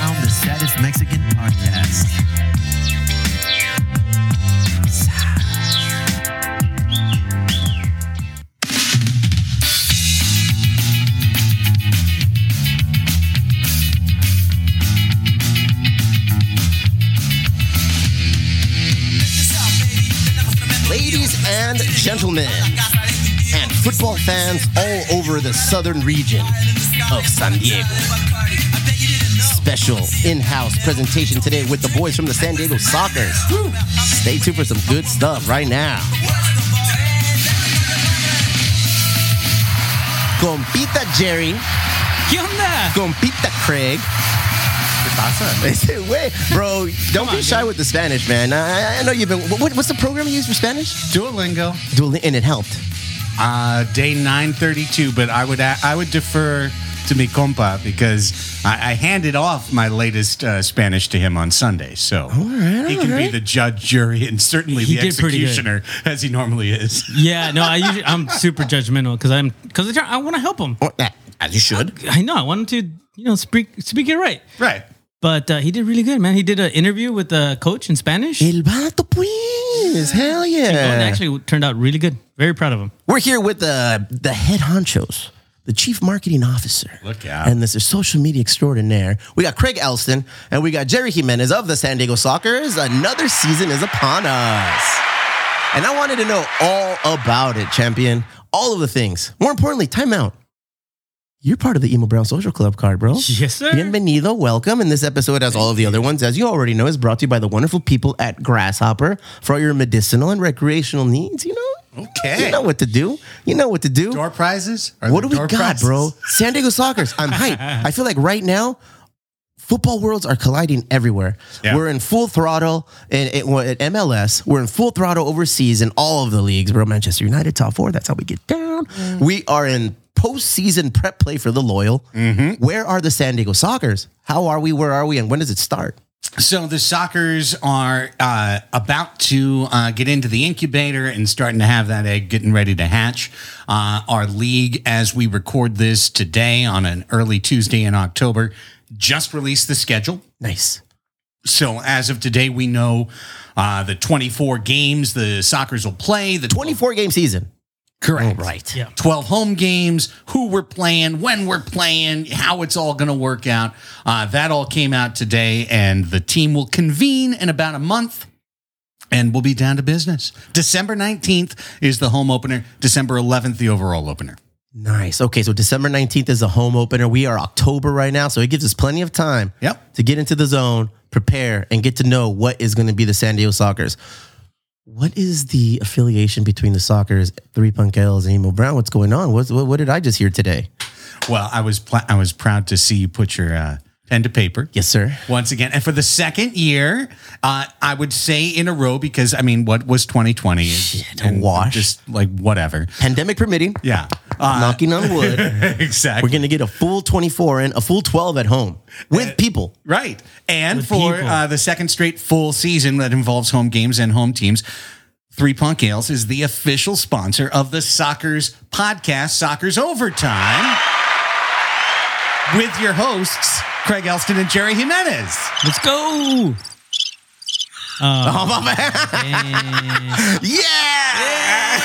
crowned the saddest Mexican podcast. Ladies and gentlemen, and football fans all over the southern region of San Diego. Special in house presentation today with the boys from the San Diego Sockers. Stay tuned for some good stuff right now. Compita Jerry, ¿Qué onda? Compita Craig. Ese way, bro. Don't be shy with the Spanish, man. I, I know you've been. What, what's the program you use for Spanish? Duolingo, Duolingo, and it helped. uh, day nine thirty two. But I would I would defer to mi compa because I, I handed off my latest uh, Spanish to him on Sunday, so he can be the judge, jury, and certainly He the did pretty good. executioner as he normally is. Yeah, no, I usually I'm super judgmental because I'm because I want to help him. Oh, yeah, As you should. I know I want him to you know speak speak it right. Right. But uh, he did really good, man. He did an interview with the coach in Spanish. El vato, please. Hell yeah. and actually turned out really good. Very proud of him. We're here with the, the head honchos, the chief marketing officer. Look out. And this is social media extraordinaire. We got Craig Elston and we got Jerry Jimenez of the San Diego Sockers. Another season is upon us. And I wanted to know all about it, champion. All of the things. More importantly, timeout. You're part of the Emo Brown Social Club card, bro. Yes, sir. Bienvenido, welcome. And this episode, as all of the other ones, as you already know, is brought to you by the wonderful people at Grasshopper for all your medicinal and recreational needs. You know, Okay. you know what to do. You know what to do. Door prizes? Are what do we got, prizes? bro? San Diego Sockers. I'm hyped. I feel like right now, football worlds are colliding everywhere. Yeah. We're in full throttle in, in- at MLS. We're in full throttle overseas in all of the leagues, bro. Manchester United, top four. That's how we get down. Mm. We are in postseason prep play for the loyal. Mm-hmm. Where are the San Diego Sockers? How are we? Where are we? And when does it start? So the Sockers are uh, about to uh, get into the incubator and starting to have that egg getting ready to hatch. Uh, our league, as we record this today on an early Tuesday in October, just released the schedule. Nice. So as of today, we know uh, the 24 games the Sockers will play. The 24 game season. Correct, right. Yeah. 12 home games, who we're playing, when we're playing, how it's all going to work out. Uh, that all came out today, and the team will convene in about a month. And we'll be down to business. December 19th is the home opener. December 11th, the overall opener. Nice. Okay, so December 19th is a home opener. We are October right now, so it gives us plenty of time Yep. to get into the zone, prepare, and get to know what is going to be the San Diego Sockers. What is the affiliation between the Sockers, Three Punk Ales, and Emo Brown? What's going on? What's, what, what did I just hear today? Well, I was pl- I was proud to see you put your uh, pen to paper. Yes, sir. once again. And for the second year, uh, I would say in a row because I mean, what was 2020? Shit, And wash. Just like whatever. Pandemic permitting, Yeah. Uh, knocking on wood. exactly. We're going to get a full 24 and a full 12 at home with people. right. And With for uh, the second straight full season that involves home games and home teams. Three Punk Ales is the official sponsor of the Sockers' podcast, Sockers Overtime, with your hosts, Craig Elston and Jerry Jimenez. Let's go. Oh, my man. And, Yeah.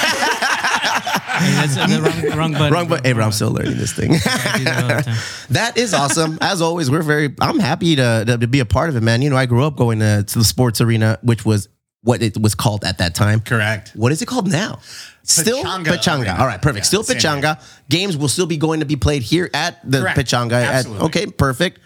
hey, that's uh, the wrong, wrong button. Wrong, but hey, bro, I'm still learning this thing. I that all the time. That is awesome. As always, we're very. I'm happy to, to, to be a part of it, man. You know, I grew up going to, to the sports arena, which was what it was called at that time. Correct. What is it called now? Still Pechanga Pechanga. All right, perfect. Yeah, Still same Pechanga. Games will still be going to be played here at the Correct. Pechanga. At, okay, perfect.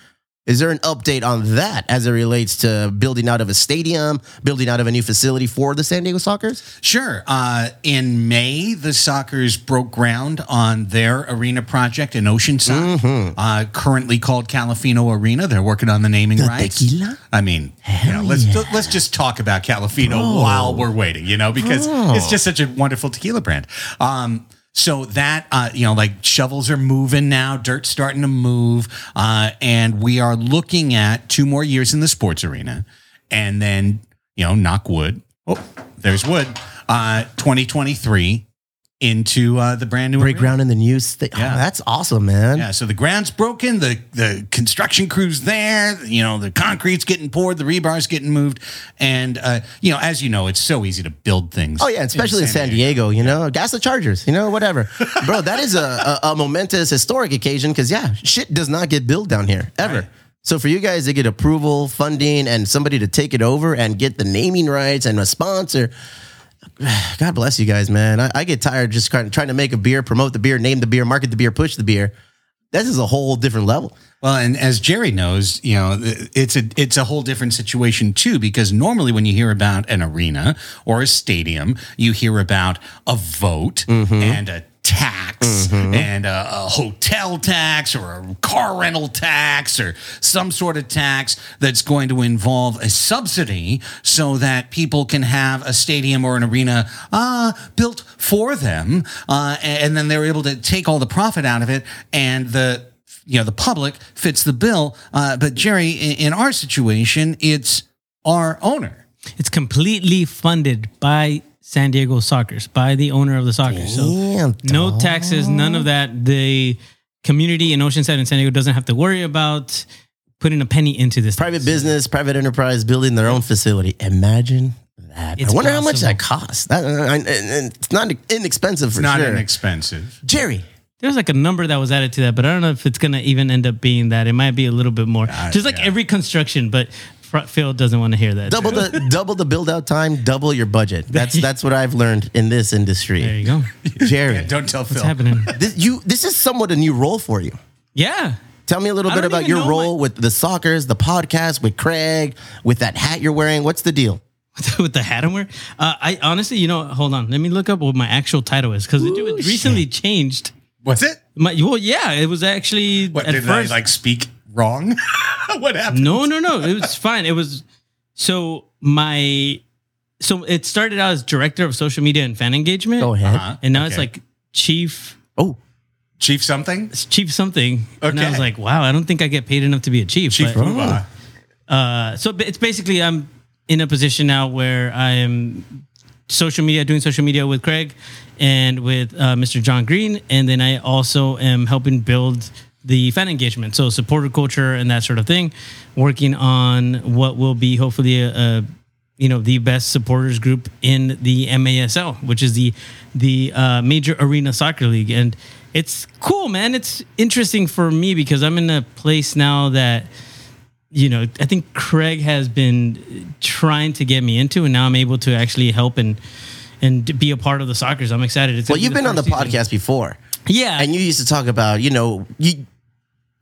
Is there an update on that as it relates to building out of a stadium, building out of a new facility for the San Diego Sockers? Sure. Uh, in May, the Sockers broke ground on their arena project in Oceanside, uh, currently called Calafino Arena. They're working on the naming rights. tequila? I mean, you know, let's let's just talk about Calafino while we're waiting, you know, because it's just such a wonderful tequila brand. Um, so that uh, you know, like shovels are moving now, dirt's starting to move, uh, and we are looking at two more years in the sports arena, and then you know, knock wood. Oh, there's wood. Uh, 2023 into uh, the brand new Break arena. ground in the new state. Yeah. Oh, that's awesome, man. Yeah, so the ground's broken, the the construction crew's there, you know, the concrete's getting poured, the rebar's getting moved, and uh, you know, as you know, it's so easy to build things. Oh yeah, especially in San Diego, you know, gas the Chargers, you know, whatever, bro. That is a, a, a momentous historic occasion because yeah, shit does not get built down here ever. Right. So for you guys to get approval, funding, and somebody to take it over and get the naming rights and a sponsor, God bless you guys, man. I, I get tired just of trying to make a beer, promote the beer, name the beer, market the beer, push the beer. This is a whole different level. Well, and as Jerry knows, you know, it's a it's a whole different situation too because normally when you hear about an arena or a stadium, you hear about a vote mm-hmm. and a tax and a, a hotel tax or a car rental tax or some sort of tax that's going to involve a subsidy so that people can have a stadium or an arena uh, built for them uh, and then they're able to take all the profit out of it and the you know the public fits the bill. Uh, but jerry in our situation it's our owner. It's completely funded by San Diego Sockers, by the owner of the soccer. So Damn, no taxes, none of that. The community in Oceanside and San Diego doesn't have to worry about putting a penny into this. private business, private enterprise building their own facility. Imagine that. It's I wonder how much that costs. That, uh, and- and it's not inexpensive for not sure. inexpensive Jerry, There's like a number that was added to that, but I don't know if it's gonna even end up being that. It might be a little bit more, uh, just like yeah. every construction. But Fr- Phil doesn't want to hear that. double the double the build out time, double your budget. That's that's what I've learned in this industry. There you go. Jerry, don't tell What's phil happening? this, you this is somewhat a new role for you. Yeah. Tell me a little I bit about your know role with the Sockers, the podcast, with Craig, with that hat you're wearing. What's the deal? with the hat I'm wearing. Uh, I honestly, you know, hold on. Let me look up what my actual title is because it, it recently changed. was it My, well, yeah, it was actually what at did first. i like speak wrong what happened no, no, no. It was fine. It was so my so it started out as director of social media and fan engagement. Go ahead. Uh-huh. And now it's like chief Oh, chief something it's chief something. And I was like, wow, I don't think I get paid enough to be a chief. chief but- Booba. Uh, so it's basically I'm in a position now where I am social media, doing social media with Craig and with uh, Mr. John Green, and then I also am helping build the fan engagement, so supporter culture and that sort of thing, working on what will be hopefully a, a you know the best supporters group in the MASL, which is the the uh, major arena soccer league, and it's cool, man. It's interesting for me because I'm in a place now that you know, I think Craig has been trying to get me into, and now I'm able to actually help and and be a part of the Sockers. I'm excited. It's well, you've been on the season. podcast before. yeah, and you used to talk about you know you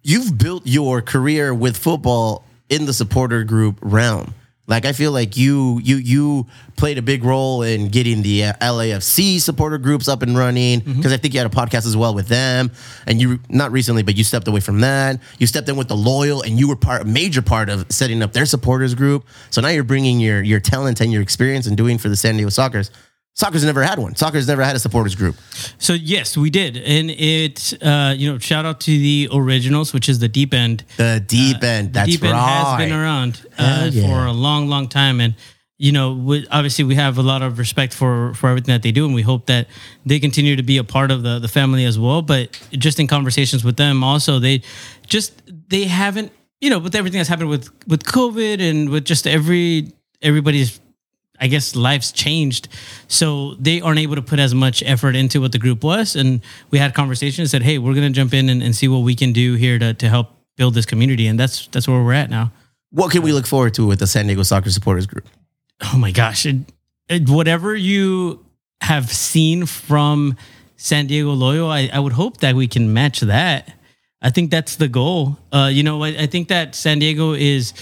you've built your career with football in the supporter group realm. Like i feel like you you you played a big role in getting the uh, lafc supporter groups up and running because Mm-hmm. i think you had a podcast as well with them and you not recently but you stepped away from that. You stepped in with the loyal and you were part a major part of setting up their supporters group. So now you're bringing your your talent and your experience and doing for the san diego Sockers Sockers never had one Sockers never had a supporters group So yes, we did, and it uh, you know shout out to the originals, which is the Deep End. The deep end. That's the Deep End has been around uh, yeah. for a long, long time, and you know, we, obviously, we have a lot of respect for for everything that they do, and we hope that they continue to be a part of the the family as well. But just in conversations with them, also they just they haven't, you know, with everything that's happened with with COVID and with just every everybody's I guess life's changed. So they aren't able to put as much effort into what the group was. And we had conversations and said, hey, we're going to jump in and, and see what we can do here to, to help build this community. And that's that's where we're at now. What can we look forward to with the San Diego Soccer Supporters Group? Oh my gosh. It, it- whatever you have seen from San Diego Loyal, I, I would hope that we can match that. I think that's the goal. Uh, you know, I, I think that San Diego is,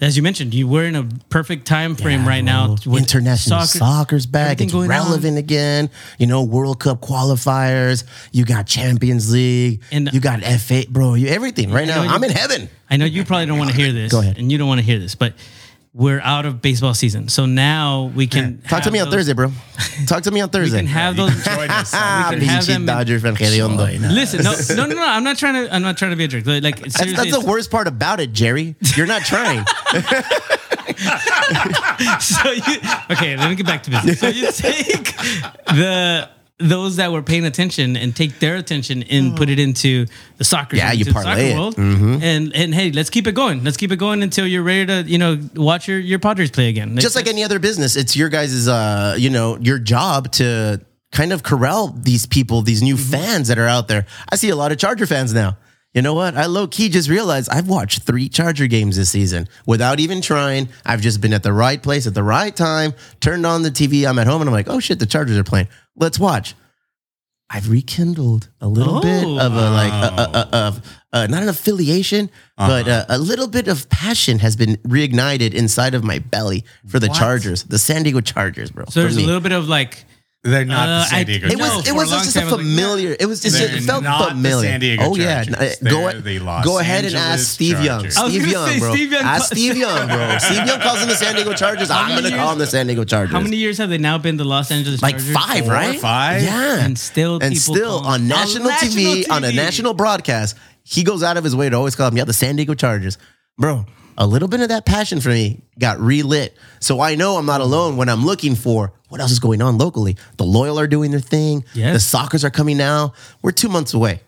as you mentioned, you we're in a perfect time frame right now. with International soccer- soccer's back. It's going on. relevant again. You know, World Cup qualifiers. You got Champions League. And- you got F8, bro. You everything right now. know, I'm in heaven. I know you probably don't want to hear this. Go ahead. And you don't want to hear this, but we're out of baseball season. So now we can Talk to have me on Thursday, bro. Talk to me on We Thursday. can have those. Join us. ah, we can have pinche them- Dodger fan. Listen, no, no, no, no. I'm not trying to. I'm not trying to be a jerk. Like, like, That's, that's the worst part about it, Jerry. You're not trying. so you, okay, let me get back to business. So you take the those that were paying attention and take their attention and put it into the soccer. Yeah, you parlay it. world. Mhm. And and hey, let's keep it going. Let's keep it going until you're ready to you know watch your your Padres play again. just like any other business, it's your guys' uh, you know, your job to kind of corral these people, these new Mm-hmm. fans that are out there. I see a lot of Charger fans now. You know what? I low key just realized I've watched three Charger games this season without even trying. I've just been at the right place at the right time, turned on the TV. I'm at home and I'm like, oh shit, the Chargers are playing. Let's watch. I've rekindled a little Oh. bit of a like a, a, a, of uh, not an affiliation, but uh, a little bit of passion has been reignited inside of my belly for the What? Chargers, the San Diego Chargers, bro. so there's for a little bit of like They're not Uh, the San I- Diego. It No, was it was just a time, like, familiar. It was just it felt not the familiar. San Diego oh yeah, Chargers. go They're ahead, the Los go ahead and ask Steve Young. Chargers. I was Steve Young, bro. Steve Young ask Steve Young, bro. Steve Young calls them the San Diego Chargers. I'm gonna years- call them the San Diego Chargers. how many years have they now been the Los Angeles Like Chargers? five, Four, right? five? Yeah, And still and people still on national, on TV, national on a national broadcast, he goes out of his way to always call them, yeah, the San Diego Chargers, bro. A little bit of that passion for me got relit, so I know I'm not alone when I'm looking for what else is going on locally. The Loyal are doing their thing. Yes. The Sockers are coming now. We're two months away.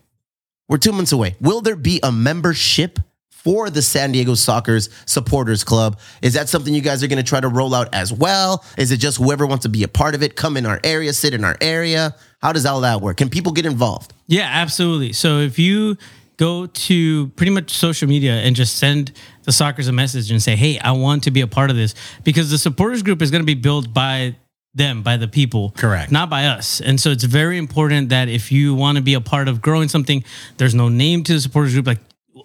We're two months away. Will there be a membership for the San Diego Sockers Supporters Club? Is that something you guys are going to try to roll out as well? Is it just whoever wants to be a part of it, come in our area, sit in our area? How does all that work? Can people get involved? Yeah, absolutely. So if you go to pretty much social media and just send the Sockers a message and say, "Hey, I want to be a part of this," because the supporters group is going to be built by them, by the people, Correct. not by us. And so it's very important that if you want to be a part of growing something, there's no name to the supporters group. Like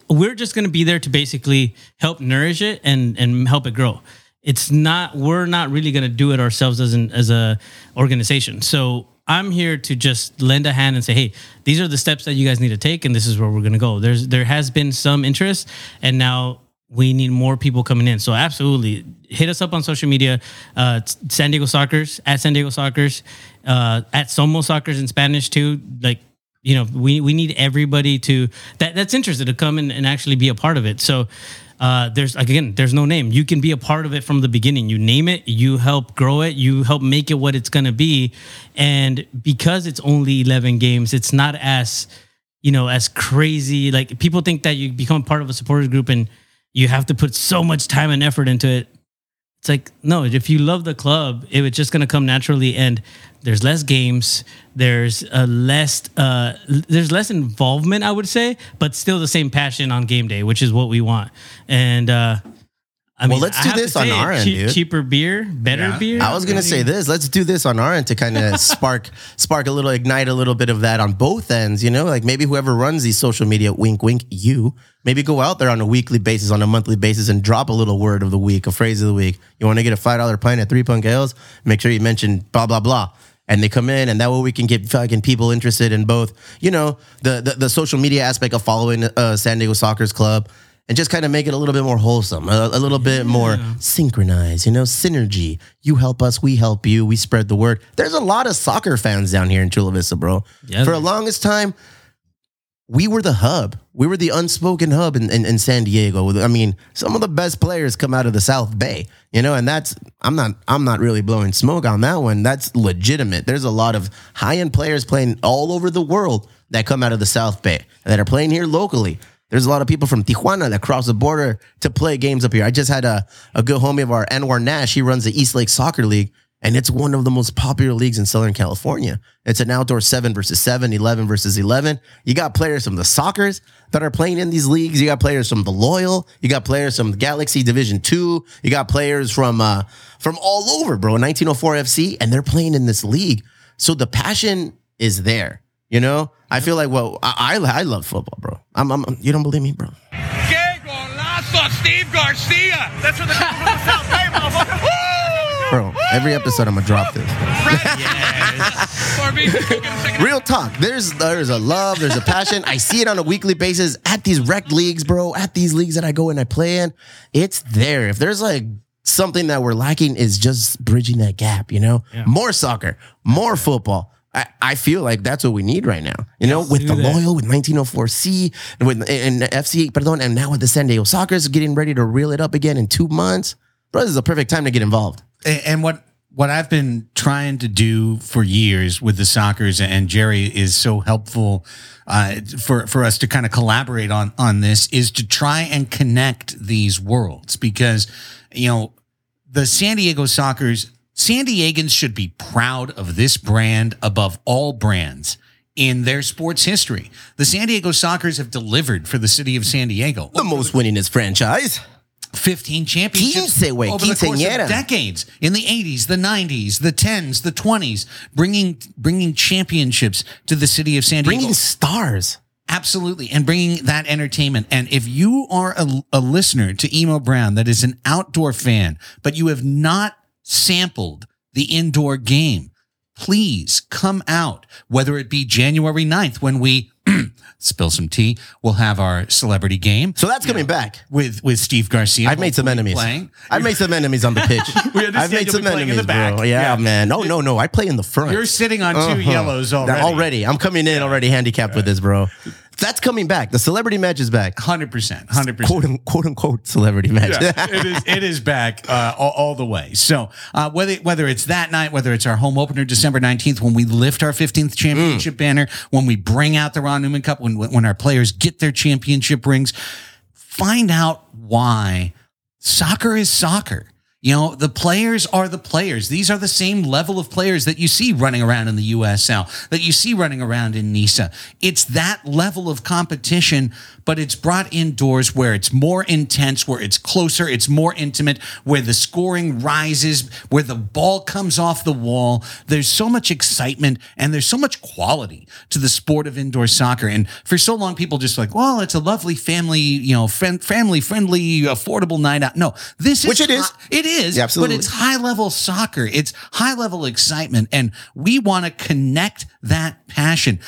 we're just going to be there to basically help nourish it and and help it grow. It's not we're not really going to do it ourselves as an as a organization. So I'm here to just lend a hand and say, hey, these are the steps that you guys need to take, and this is where we're going to go. There's there has been some interest, and now we need more people coming in. So absolutely, hit us up on social media, uh, San Diego Sockers at San Diego Sockers, uh, at Somo Sockers in Spanish too. Like you know, we we need everybody to that that's interested to come in and actually be a part of it. So. Uh, there's again, there's no name. You can be a part of it from the beginning. You name it, you help grow it, you help make it what it's gonna be, and because it's only 11 games, it's not as you know as crazy. Like people think that you become part of a supporters group and you have to put so much time and effort into it. It's like no, if you love the club, it was just gonna come naturally, and there's less games, there's a less, uh, there's less involvement, I would say, but still the same passion on game day, which is what we want. And uh, I mean, let's I do this on say our end, dude. Cheaper beer, better Yeah. beer. I was gonna say this. Let's do this on our end to kind of spark, spark a little, ignite a little bit of that on both ends. You know, like maybe whoever runs these social media, wink, wink, you maybe go out there on a weekly basis, on a monthly basis, and drop a little word of the week, a phrase of the week. You want to get a five dollar pint at Three Punk Ales? Make sure you mention blah blah blah. And they come in, and that way we can get fucking people interested in both, you know, the the, the social media aspect of following uh, San Diego Sockers Club, and just kind of make it a little bit more wholesome, a, a little bit more synchronized, you know, synergy. You help us, we help you, we spread the word. There's a lot of soccer fans down here in Chula Vista, bro. Yeah, For the longest time, we were the hub. We were the unspoken hub in, in, in San Diego. I mean, some of the best players come out of the South Bay, you know, and that's I'm not I'm not really blowing smoke on that one. That's legitimate. There's a lot of high end players playing all over the world that come out of the South Bay that are playing here locally. There's a lot of people from Tijuana that cross the border to play games up here. I just had a, a good homie of our Anwar Nash. He runs the East Lake Soccer League, and it's one of the most popular leagues in Southern California. It's an outdoor seven versus seven, 11 versus 11. You got players from the Sockers that are playing in these leagues. You got players from the Loyal. You got players from Galaxy Division Two. You got players from uh, from all over, bro. 1904 FC, and they're playing in this league. So the passion is there. You know, I feel like well, I I, I love football, bro. I'm, I'm you don't believe me, bro. Que golazo, Steve Garcia. That's what the people from the South Bay, motherfucker. Bro, every episode I'm gonna drop this. For me, go get a second. Real talk. There's there's a love, there's a passion. I see it on a weekly basis at these rec leagues, bro. At these leagues that I go and I play in, it's there. If there's like something that we're lacking, is just bridging that gap. You know, more soccer, more football. I, I feel like that's what we need right now. You know, with the that. loyal, with 1904C, and with and FC, pardon, and now with the San Diego Sockers getting ready to reel it up again in two months. Bro, this is a perfect time to get involved. And and what what I've been trying to do for years with the Sockers, and Jerry is so helpful uh, for for us to kind of collaborate on on this, is to try and connect these worlds because you know the San Diego Sockers, San Diegans should be proud of this brand above all brands. In their sports history, the San Diego Sockers have delivered for the city of San Diego. The most winningest franchise. 15 championships Quince, güey, over the course of decades in the 80s, the 90s, the 10s, the 20s, bringing bringing championships to the city of San Diego. Bringing stars. Absolutely. And bringing that entertainment. And if you are a, a listener to Emo Brown that is an outdoor fan, but you have not sampled the indoor game, please come out, whether it be January 9th when we spill some tea, we'll have our celebrity game So that's coming back. with, with Steve Garcia. I've made some enemies. Playing. I've made some enemies on the pitch. I've made some playing in enemies, the back. bro. Yeah, Yeah. man. No, no, no. I play in the front. You're sitting on 2 uh-huh. yellows already. That- already. I'm coming in already handicapped with this, bro. That's coming back. The celebrity match is back. Hundred percent, hundred percent. quote unquote celebrity match. it is. It is back uh, all, all the way. So uh, whether whether it's that night, whether it's our home opener December nineteenth, when we lift our fifteenth championship banner, when we bring out the Ron Newman Cup, when when our players get their championship rings, find out why soccer is soccer. You know, the players are the players. These are the same level of players that you see running around in the USL, that you see running around in NISA. It's that level of competition, but it's brought indoors where it's more intense, where it's closer, it's more intimate, where the scoring rises, where the ball comes off the wall. There's so much excitement and there's so much quality to the sport of indoor soccer. And for so long, people just like, well, it's a lovely family, you know, friend, family friendly, affordable night out. No, this is Which it is. It is, Yeah, absolutely. but it's high level soccer. It's high level excitement, and we want to connect that passion.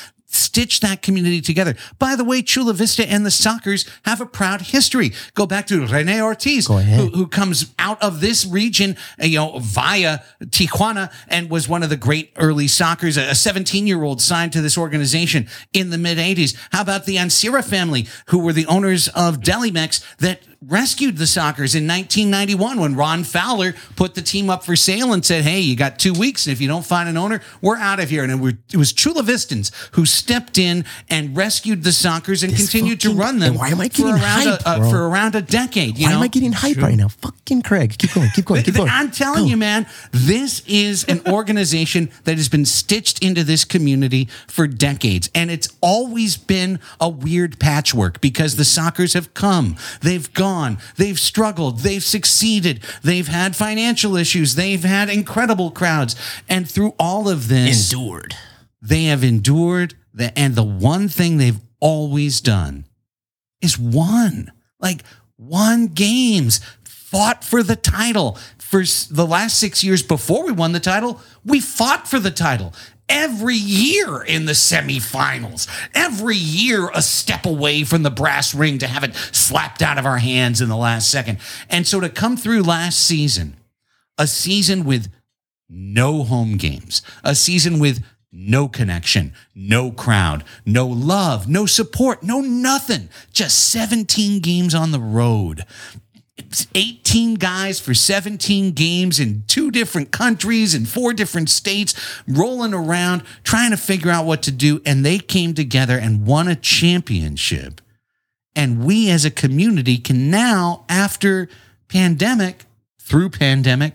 Stitch that community together. By the way, Chula Vista and the Sockers have a proud history. Go back to Rene Ortiz, who, who comes out of this region, you know, via Tijuana, and was one of the great early Sockers. A 17 year old signed to this organization in the mid 80s. How about the Ansira family, who were the owners of Delimex that rescued the Sockers in 1991 when Ron Fowler put the team up for sale and said, "Hey, you got two weeks, and if you don't find an owner, we're out of here." And it, it was Chula Vistans who stepped in and rescued the Sockers and This continued to run them why am I for getting around hyped, a, uh, for around a decade. You Why know? am I getting hype right now? Fucking Craig. Keep going. Keep going. Keep going. I'm telling you, man, this is an organization that has been stitched into this community for decades. And it's always been a weird patchwork because the Sockers have come, they've gone, they've struggled, they've succeeded, they've had financial issues, they've had incredible crowds. And through all of this, Endured. they have endured the, and the one thing they've always done is won. Like won games fought for the title. For the last six years before we won the title we fought for the title. Every year in the semifinals. Every year a step away from the brass ring to have it slapped out of our hands in the last second. And so to come through last season a season with no home games, a season with no connection, no crowd, no love, no support, no nothing. Just 17 games on the road. It's 18 guys for 17 games in two different countries in four different states, rolling around, trying to figure out what to do. And they came together and won a championship. And we as a community can now, after pandemic, through pandemic,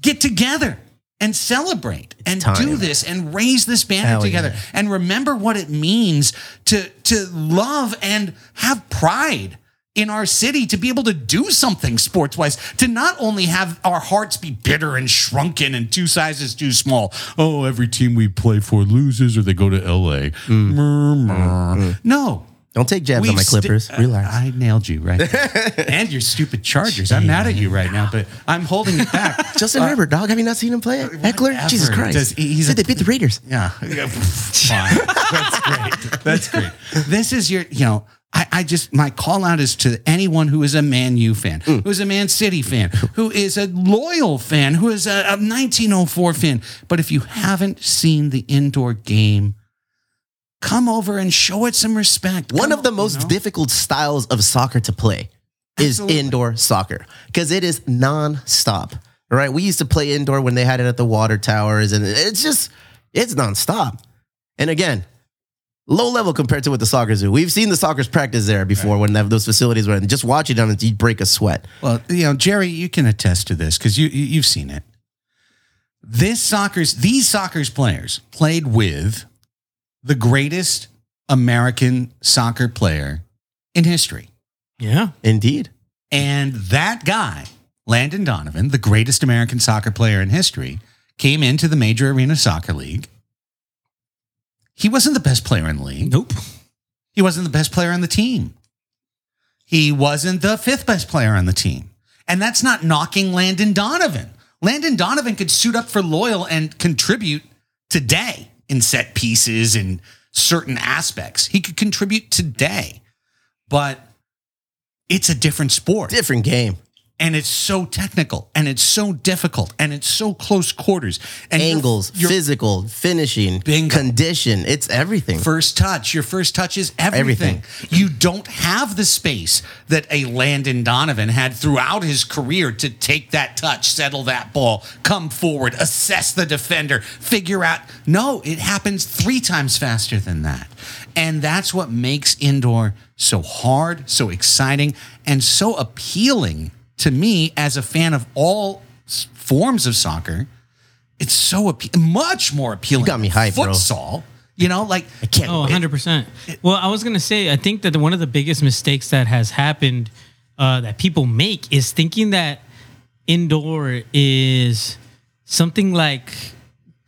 get together and celebrate and time. do this and raise this banner Hell together yeah. and remember what it means to to love and have pride in our city to be able to do something sports wise to not only have our hearts be bitter and shrunken and two sizes too small oh every team we play for loses or they go to LA Mm. Murr, murr. no Don't take jabs we on my Clippers. Uh, Relax. I nailed you right and your stupid Chargers. I'm mad at you right now, but I'm holding it back. Justin Herbert, dog. Have you not seen him play? Heckler? whatever. Jesus Christ. Does- he's Said a- they beat the Raiders. Yeah. Yeah, Fine. That's great. That's great. This is your, you know, I, I just, my call out is to anyone who is a Man U fan, Mm. who is a Man City fan, who is a loyal fan, who is a, a 1904 fan. But if you haven't seen the indoor game, come over and show it some respect. One Come of the most you know? difficult styles of soccer to play is Absolutely. indoor soccer because it is non-stop. right? We used to play indoor when they had it at the water towers, and it's just it's nonstop. And again, low level compared to what the Sockers do. We've seen the Sockers practice there before when they those facilities where just watching them, you'd break a sweat. Well, you know, Jerry, you can attest to this because you, you you've seen it. This Sockers these Sockers players played with the greatest American soccer player in history. Yeah. Indeed. And that guy, Landon Donovan, the greatest American soccer player in history, came into the Major Arena Soccer League. He wasn't the best player in the league. Nope. He wasn't the best player on the team. He wasn't the fifth best player on the team. And that's not knocking Landon Donovan. Landon Donovan could suit up for Loyal and contribute today in set pieces and certain aspects. He could contribute today. But it's a different sport Different game. And it's so technical and it's so difficult and it's so close quarters and Angles, your, physical, finishing, Bingo. condition. It's everything. first touch your first touch is everything. you don't have the space that a Landon Donovan had throughout his career to take that touch settle that ball come forward assess the defender figure out no it happens 3 times faster than that and that's what makes indoor so hard so exciting and so appealing to me as a fan of all forms of soccer it's so appe- much more appealing. got me than hyped, bro. Futsal, you know, like I can't Oh, 100%. Well, I was going to say, I think that one of the biggest mistakes that has happened uh, that people make is thinking that indoor is something like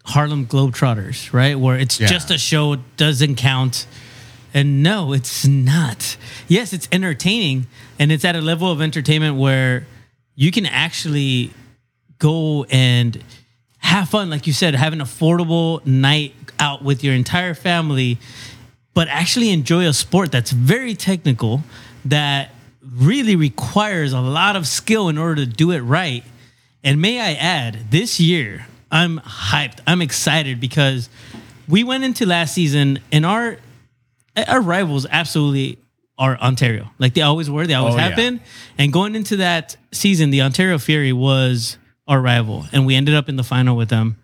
Harlem Globetrotters, right? Where it's Yeah. just a show, doesn't count. And no, it's not. Yes, it's entertaining and it's at a level of entertainment where you can actually go and have fun, like you said, have an affordable night out with your entire family, but actually enjoy a sport that's very technical, that really requires a lot of skill in order to do it right. And may I add, this year, I'm hyped. I'm excited because we went into last season and our our rivals absolutely are Ontario. Like they always were, they always Oh, have yeah. been. And going into that season, the Ontario Fury was our rival, and we ended up in the final with them.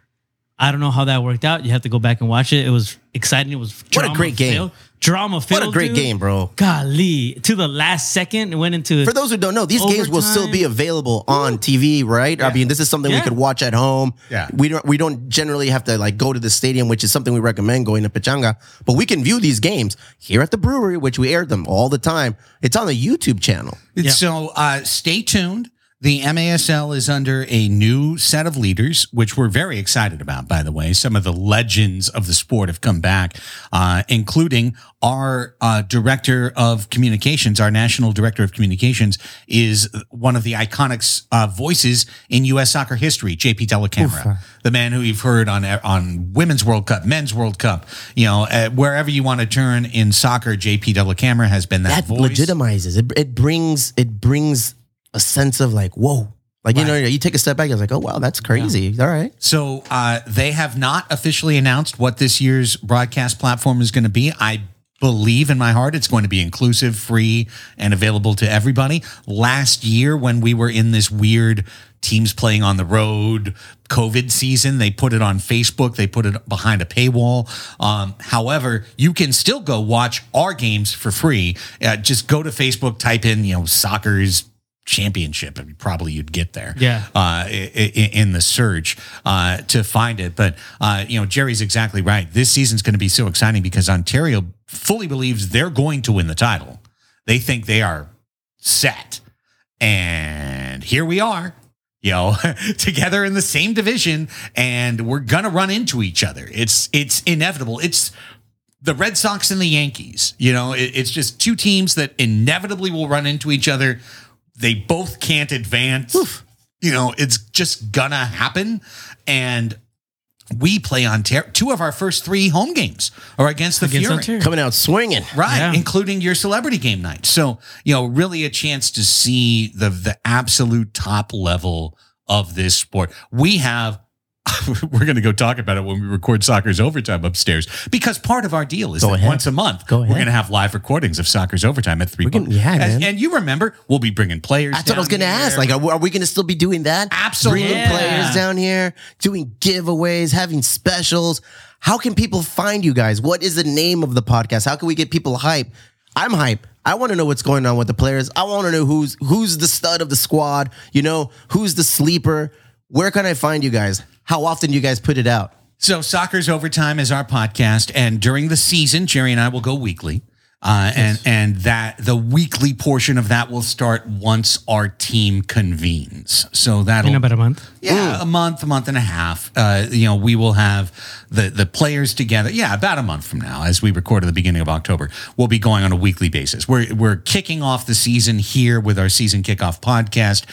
I don't know how that worked out. You have to go back and watch it. It was exciting. It was What a great game. Drama filled. What a great dude. game, bro. Golly, to the last second, it went into For those who don't know, these games will still be available on TV, right? I mean, this is something we could watch at home. Yeah. We don't we don't generally have to like go to the stadium, which is something we recommend going to Pechanga. But we can view these games here at the brewery, which we air them all the time. It's on the YouTube channel. Yeah. So uh, stay tuned. The MASL is under a new set of leaders, which we're very excited about, by the way. Some of the legends of the sport have come back, uh, including our uh, director of communications, our national director of communications is one of the iconic uh, voices in U.S. soccer history, JP Dellacamera, the man who you've heard on on Women's World Cup, Men's World Cup, you know, uh, wherever you want to turn in soccer, JP Dellacamera has been that, That voice. legitimizes it. It brings it brings a sense of like, whoa. Like, you know, you take a step back, you're like, oh wow, that's crazy. All right. So uh, they have not officially announced what this year's broadcast platform is going to be. I believe in my heart it's going to be inclusive, free, and available to everybody. Last year, when we were in this weird teams playing on the road COVID season, they put it on Facebook, they put it behind a paywall. Um, however, you can still go watch our games for free. Uh, just go to Facebook, type in, you know, Sockers championship and probably you'd get there Yeah. uh, i- i- in the search uh, to find it. But uh, you know, Jerry's exactly right. This season's going to be so exciting because Ontario fully believes they're going to win the title. They think they are set, and here we are. You know, together in the same division, and we're gonna run into each other. It's it's inevitable. It's the Red Sox and the Yankees. You know, it, it's just two teams that inevitably will run into each other. They both can't advance. You know, it's just gonna happen. And we play Ontario. Two of our first three home games are against the against Fury. Ontario. Coming out swinging. Right, Yeah. including your celebrity game night. So, you know, really a chance to see the the absolute top level of this sport. We have we're going to go talk about it when we record Sockers Overtime upstairs because part of our deal is Go that ahead. once a month Go we're going to have live recordings of Sockers Overtime at three. Points. yeah, and, man. and you remember we'll be bringing players. That's what I was going to ask. Like, are, are we going to still be doing that? Absolutely. Bringing Yeah. players down here, doing giveaways, having specials. How can people find you guys? What is the name of the podcast? How can we get people hype? I'm hype. I want to know what's going on with the players. I want to know who's who's the stud of the squad. You know, who's the sleeper. Where can I find you guys? How often do you guys put it out? So, Sockers Overtime is our podcast, and during the season, Jerry and I will go weekly. Uh, and and that the weekly portion of that will start once our team convenes. So that'll In about a month. yeah, a month, a month and a half. Uh, you know, we will have the the players together. Yeah, about a month from now, as we record at the beginning of October, we'll be going on a weekly basis. We're we're kicking off the season here with our season kickoff podcast,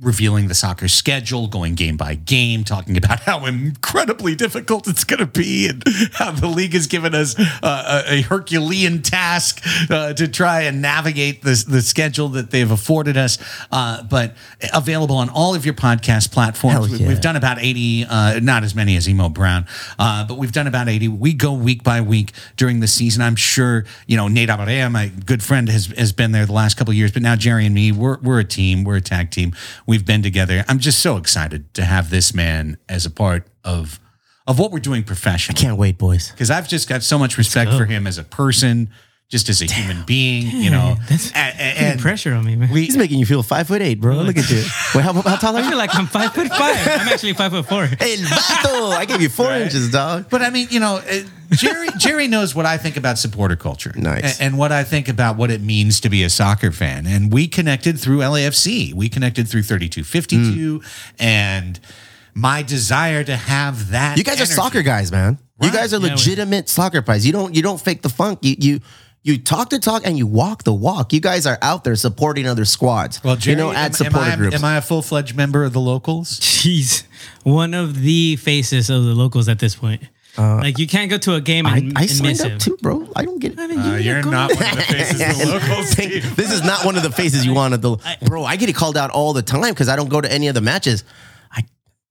revealing the soccer schedule, going game by game, talking about how incredibly difficult it's going to be, and how the league has given us uh, a, a Herculean task uh, to try and navigate this the schedule that they've afforded us. Uh, but available on all of your podcast platforms. Yeah. We've done about 80, uh, not as many as Emo Brown, uh, Uh, but we've done about 80. We go week by week during the season. I'm sure, you know, Nate Abarea, my good friend, has, has been there the last couple of years, but now Jerry and me, we're, we're a team. We're a tag team. We've been together. I'm just so excited to have this man as a part of, of what we're doing professionally I Can't wait, boys. because I've just got so much respect for him as a person, just as a human being, you know. That's and, and- pressure on me, man. we, He's making you feel five foot eight, bro. Look at you. Wait, how, how tall are I you? feel like I'm five foot five. I'm actually five foot four. Hey, vato! I gave you four inches, dog. But I mean, you know, uh, Jerry Jerry knows what I think about supporter culture. Nice. A- And, what I think about what it means to be a soccer fan. And we connected through LAFC. We connected through 3252 and my desire to have that You guys are soccer guys, man. You guys are Yeah, we- legitimate soccer guys. You don't you don't fake the funk. You you you talk the talk and you walk the walk. You guys are out there supporting other squads. Well, Jerry, you know, am, at am supporter I, groups. am I a full-fledged member of the locals? Jeez, one of the faces of the locals at this point. like you can't go to a game I, and, I and signed miss up him. too, bro. I don't get it. I mean, Uh, you you're not one of the faces of the locals. This is not one of the faces you wanted. The bro, I get it called out all the time because I don't go to any of the matches.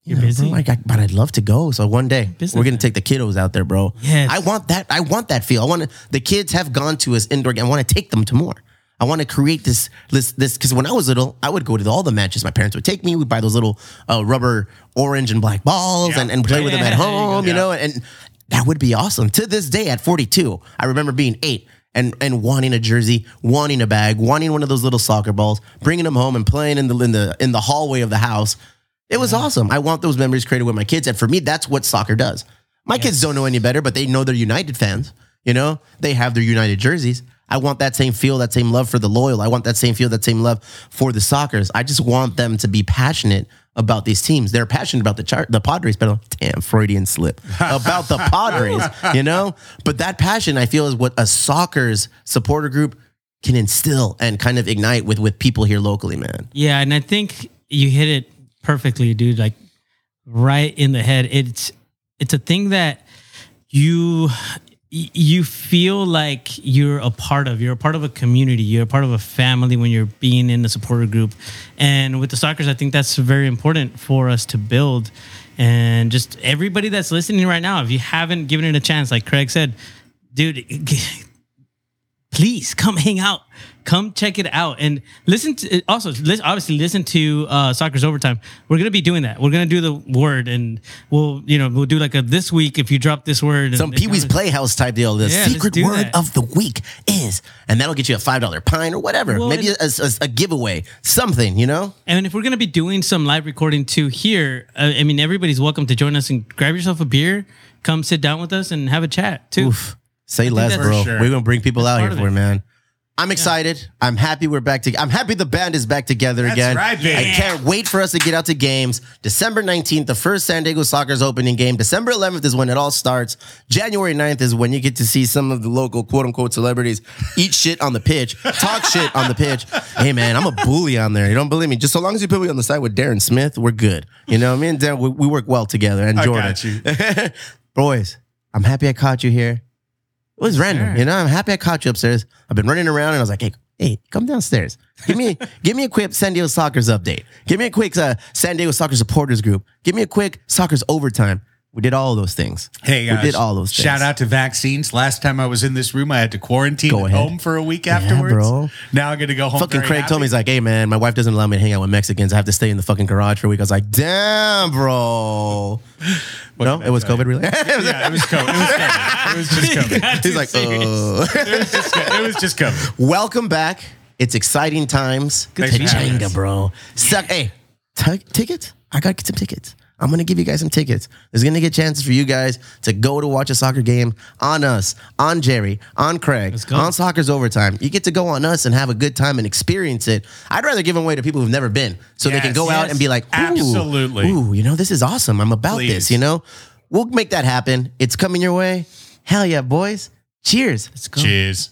You're know, busy. bro, I but I'd love to go. So one day Business we're gonna take the kiddos out there, bro. Yes. I want that. I want that feel. I want to, the kids have gone to us indoor. game. I want to take them to more. I want to create this this this because when I was little, I would go to all the matches. My parents would take me. We'd buy those little uh, rubber orange and black balls Yeah. and, and play with them at Yeah, there you home. You know, and that would be awesome. To this day, at 42, I remember being eight and and wanting a jersey, wanting a bag, wanting one of those little soccer balls, bringing them home and playing in the in the in the hallway of the house. It was mm-hmm. awesome. I want those memories created with my kids, and for me, that's what soccer does. My kids don't know any better, but they know they're United fans. You know, they have their United jerseys. I want that same feel, that same love for the loyal. I want that same feel, that same love for the Sockers. I just want them to be passionate about these teams. They're passionate about the char- the Padres, but damn Freudian slip about the Padres. You know, but that passion I feel is what a Sockers supporter group can instill and kind of ignite with with people here locally, man. Yeah, and I think you hit it perfectly, dude. Like right in the head. It's it's a thing that you you feel like you're a part of. You're a part of a community. You're a part of a family when you're being in the supporter group. And with the Sockers, I think that's very important for us to build. And just everybody that's listening right now, if you haven't given it a chance, like Craig said, dude, please come hang out come check it out and listen to also obviously listen to uh Sockers Overtime we're gonna be doing that we're gonna do the word and we'll you know we'll do like a this week if you drop this word Some Pee Wee's Playhouse type deal. The Yeah, secret word that. of the week is, and that'll get you a five dollar pine or whatever. Well, Maybe a, a, a giveaway, something. You know, and if we're gonna be doing some live recording too here uh, i mean everybody's welcome to join us and grab yourself a beer come sit down with us and have a chat too say less, bro. Sure. We're gonna bring people out here for it, man. I'm excited. I'm happy we're back together. I'm happy the band is back together That's again. right, baby. I can't wait for us to get out to games. December 19th, the first San Diego Sockers opening game. December 11th is when it all starts. January 9th is when you get to see some of the local quote unquote celebrities eat shit on the pitch, talk shit on the pitch. Hey man, I'm a bully on there. You don't believe me? Just so long as you put me on the side with Darren Smith, we're good. You know, me and Darren, we, we work well together. And I Jordan. got you. Boys, I'm happy I caught you here. It was random, you know. I'm happy I caught you upstairs. I've been running around, and I was like, "Hey, hey, come downstairs. Give me give me a quick San Diego Sockers update. Give me a quick uh, San Diego Soccer supporters group. Give me a quick Sockers Overtime. We did all those things. Hey, guys. we uh, did all those things. Shout out to vaccines. Last time I was in this room, I had to quarantine Go at ahead. home for a week afterwards. bro. Now I'm going to go home. Fucking Craig told me happy. he's like, hey man, my wife doesn't allow me to hang out with Mexicans. I have to stay in the fucking garage for a week. I was like, damn, bro. What no, it was? COVID really. yeah, it was COVID. It was COVID. It was just COVID. He's like, uh. It was just, it was just COVID. welcome back. It's exciting times. Thanks for having Tachanga, us. bro. Suck. Hey, t- tickets. I got some tickets. I'm gonna give you guys some tickets. There's gonna get chances for you guys to go to watch a soccer game on us, on Jerry, on Craig, on Sockers Overtime. You get to go on us and have a good time and experience it. I'd rather give them away to people who've never been, so they can Yes, go out and be like, ooh, Absolutely. ooh, you know, this is awesome. I'm about Please. this. You know, we'll make that happen. It's coming your way. Hell yeah, boys. Cheers. Let's go. Cheers.